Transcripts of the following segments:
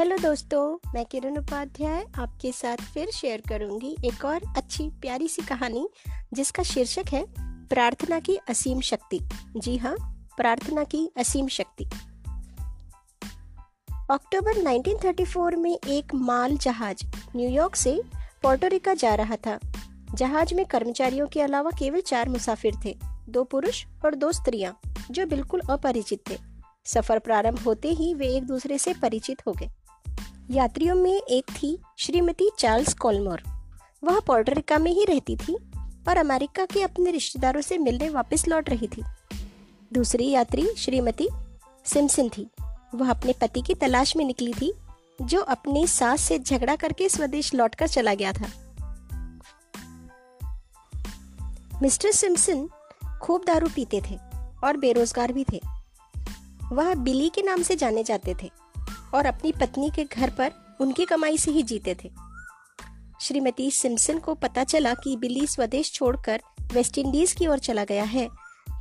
Hello दोस्तों, मैं किरण उपाध्याय आपके साथ फिर शेयर करूँगी एक और अच्छी प्यारी सी कहानी, जिसका शीर्षक है प्रार्थना की असीम शक्ति। जी हाँ प्रार्थना की असीम शक्ति। अक्टूबर 1934 में एक माल जहाज़ न्यूयॉर्क से पोर्टोरिका जा रहा था। जहाज़ में कर्मचारियों के अलावा केवल चार मुसाफिर थे, दो पुरुष और दो स्त्रियाँ, जो बिल्कुल अपरिचित थे। सफ़र प्रारंभ होते ही वे एक दूसरे से परिचित हो गए। यात्रियों में एक थी श्रीमती चार्ल्स कॉलमोर। वह पोर्टरिका में ही रहती थी और अमेरिका के अपने रिश्तेदारों से मिलने वापस लौट रही थी। दूसरी यात्री श्रीमती सिमसन थी। वह अपने पति की तलाश में निकली थी, जो अपनी सास से झगड़ा करके स्वदेश लौटकर चला गया था। मिस्टर सिमसन खूब दारू पीते थे और बेरोजगार भी थे। वह बिली के नाम से जाने जाते थे। और अपनी पत्नी के घर पर उनकी कमाई से ही जीते थे। श्रीमती सिम्सन को पता चला कि बिल्ली स्वदेश छोड़कर वेस्ट इंडीज की ओर चला गया है।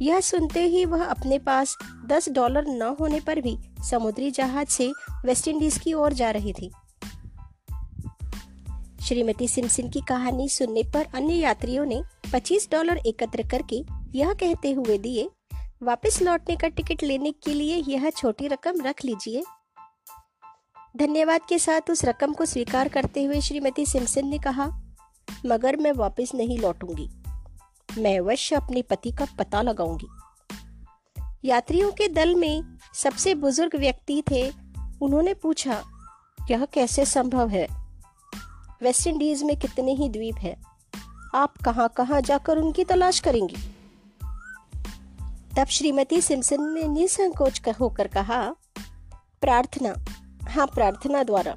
यह सुनते ही वह अपने पास दस डॉलर न होने पर भी समुद्री जहाज़ से वेस्ट इंडीज की ओर जा रही थी। श्रीमती सिम्सन की कहानी सुनने पर अन्य यात्रियों ने 25 डॉलर एकत्र करके यह कहते हुए दिए, वापस लौटने का टिकट लेने के लिए यह छोटी रकम रख लीजिए। धन्यवाद के साथ उस रकम को स्वीकार करते हुए श्रीमती सिमसन ने कहा, मगर मैं वापस नहीं लौटूँगी। मैं अवश्य अपने पति का पता लगाऊँगी। यात्रियों के दल में सबसे बुज़ुर्ग व्यक्ति थे। उन्होंने पूछा, यह कैसे संभव है? वेस्ट इंडीज में कितने ही द्वीप हैं। आप कहाँ कहाँ जाकर उनकी तलाश करेंगी? तब श्रीमती सिमसन ने निसंकोच होकर कहा, प्रार्थना हाँ प्रार्थना द्वारा।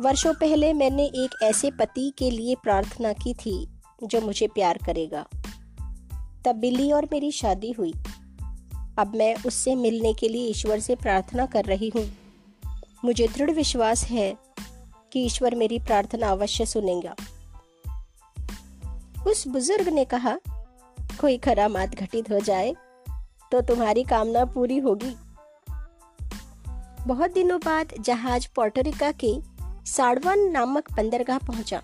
वर्षों पहले मैंने एक ऐसे पति के लिए प्रार्थना की थी, जो मुझे प्यार करेगा। तब बिल्ली और मेरी शादी हुई। अब मैं उससे मिलने के लिए ईश्वर से प्रार्थना कर रही हूँ। मुझे दृढ़ विश्वास है कि ईश्वर मेरी प्रार्थना अवश्य सुनेगा। उस बुज़ुर्ग ने कहा, कोई करामात घटित हो जाए तो तुम्हारी कामना पूरी होगी। बहुत दिनों बाद जहाज़ पोर्टोरिका के साड़वन नामक बंदरगाह पहुँचा।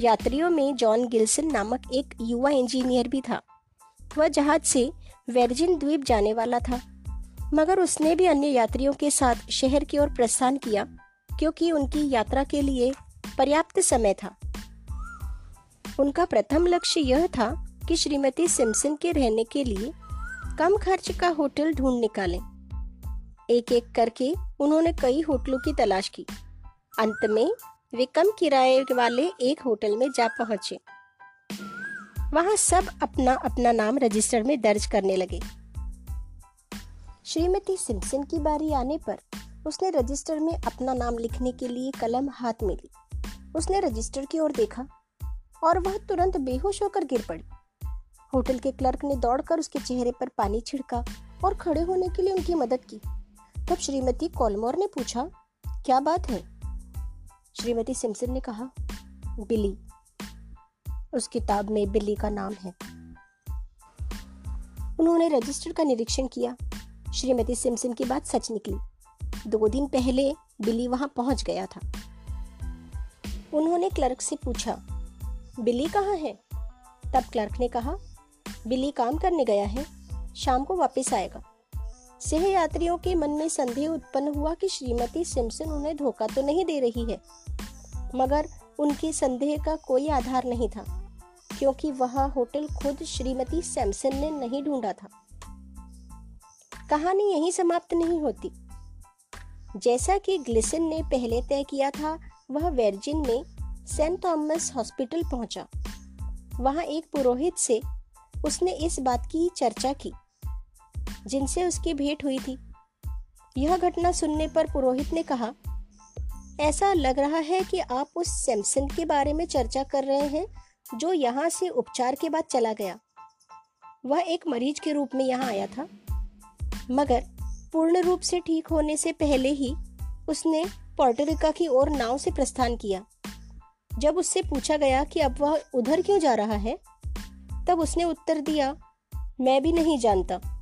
यात्रियों में जॉन गिल्सन नामक एक युवा इंजीनियर भी था। वह जहाज़ से वर्जिन द्वीप जाने वाला था। मगर उसने भी अन्य यात्रियों के साथ शहर की ओर प्रस्थान किया, क्योंकि उनकी यात्रा के लिए पर्याप्त समय था। उनका प्रथम लक्ष्य यह था कि श्रीमती सिम्सन के रहने के लिए कम खर्च का होटल ढूंढ निकालें। एक एक करके उन्होंने कई होटलों की तलाश की। अंत में वे कम किराए वाले एक होटल में जा पहुँचे। वहाँ सब अपना अपना नाम रजिस्टर में दर्ज करने लगे। श्रीमती सिम्सन की बारी आने पर उसने रजिस्टर में अपना नाम लिखने के लिए कलम हाथ में ली। उसने रजिस्टर की ओर देखा और वह तुरंत बेहोश होकर गिर पड़ी। होटल के क्लर्क ने दौड़कर उसके चेहरे पर पानी छिड़का और खड़े होने के लिए उनकी मदद की। तब श्रीमती कॉलमोर ने पूछा, क्या बात है? श्रीमती सिमसन ने कहा, बिली। उस किताब में बिल्ली का नाम है। उन्होंने रजिस्टर का निरीक्षण किया। श्रीमती सिमसन की बात सच निकली। दो दिन पहले बिली वहाँ पहुँच गया था। उन्होंने क्लर्क से पूछा, बिली कहाँ है? तब क्लर्क ने कहा, बिली काम करने गया है। शाम को वापस आएगा। सह यात्रियों के मन में संदेह उत्पन्न हुआ कि श्रीमती सिम्सन उन्हें धोखा तो नहीं दे रही है, मगर उनके संदेह का कोई आधार नहीं था, क्योंकि वह होटल खुद श्रीमती सैमसन ने नहीं ढूंढा था। कहानी यहीं समाप्त नहीं होती। जैसा कि ग्लिसन ने पहले तय किया था, वह वर्जिन में सेंट थॉमस हॉस्पिटल पहुँचा। वहाँ एक पुरोहित से उसने इस बात की चर्चा की। जिनसे उसकी भेंट हुई थी। यह घटना सुनने पर पुरोहित ने कहा, ऐसा लग रहा है कि आप उस सैमसन के बारे में चर्चा कर रहे हैं, जो यहाँ से उपचार के बाद चला गया। वह एक मरीज़ के रूप में यहाँ आया था। मगर पूर्ण रूप से ठीक होने से पहले ही उसने पोर्टरिका की ओर नाव से प्रस्थान किया। जब उससे पूछा गया कि अब वह उधर क्यों जा रहा है, तब उसने उत्तर दिया, मैं भी नहीं जानता।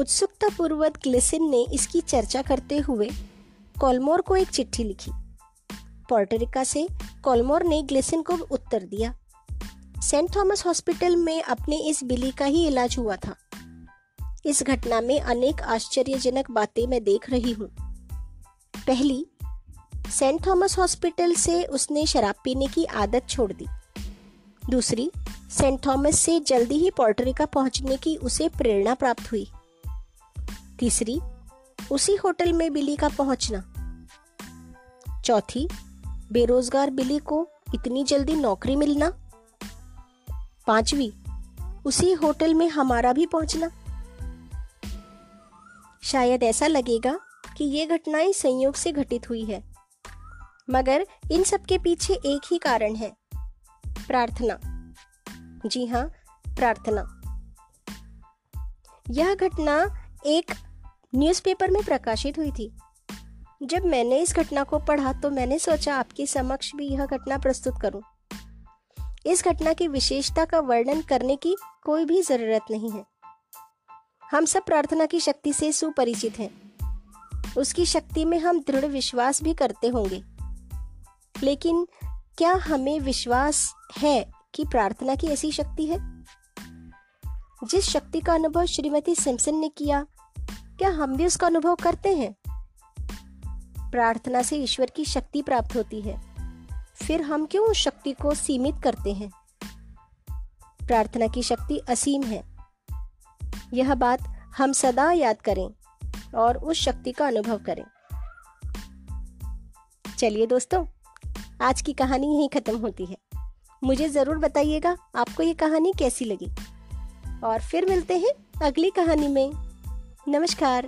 उत्सुकता पूर्वक ग्लिसिन ने इसकी चर्चा करते हुए कॉलमोर को एक चिट्ठी लिखी। पोर्टरिका से कॉलमोर ने ग्लिसिन को उत्तर दिया। सेंट थॉमस हॉस्पिटल में अपने इस बिली का ही इलाज हुआ था। इस घटना में अनेक आश्चर्यजनक बातें मैं देख रही हूँ। पहली, सेंट थॉमस हॉस्पिटल से उसने शराब पीने की आदत छोड़ दी। दूसरी, सेंट थॉमस से जल्दी ही पोर्टरिका पहुँचने की उसे प्रेरणा प्राप्त हुई। तीसरी, उसी होटल में बिली का पहुँचना। चौथी, बेरोजगार बिली को इतनी जल्दी नौकरी मिलना। पांचवी, उसी होटल में हमारा भी पहुँचना। शायद ऐसा लगेगा कि ये घटनाएँ संयोग से घटित हुई है, मगर इन सब के पीछे एक ही कारण है, प्रार्थना। जी हाँ प्रार्थना। यह घटना एक न्यूज़पेपर में प्रकाशित हुई थी। जब मैंने इस घटना को पढ़ा तो मैंने सोचा, आपके समक्ष भी यह घटना प्रस्तुत करूँ। इस घटना की विशेषता का वर्णन करने की कोई भी ज़रूरत नहीं है। हम सब प्रार्थना की शक्ति से सुपरिचित हैं। उसकी शक्ति में हम दृढ़ विश्वास भी करते होंगे। लेकिन क्या हमें विश्वास है कि प्रार्थना की ऐसी शक्ति है? जिस शक्ति का अनुभव श्रीमती सिम्पसन ने किया क्या हम भी उसका अनुभव करते हैं? प्रार्थना से ईश्वर की शक्ति प्राप्त होती है। फिर हम क्यों उस शक्ति को सीमित करते हैं? प्रार्थना की शक्ति असीम है। यह बात हम सदा याद करें और उस शक्ति का अनुभव करें। चलिए दोस्तों, आज की कहानी यहीं खत्म होती है। मुझे ज़रूर बताइएगा आपको ये कहानी कैसी लगी। और फिर मिलते हैं अगली कहानी में। नमस्कार।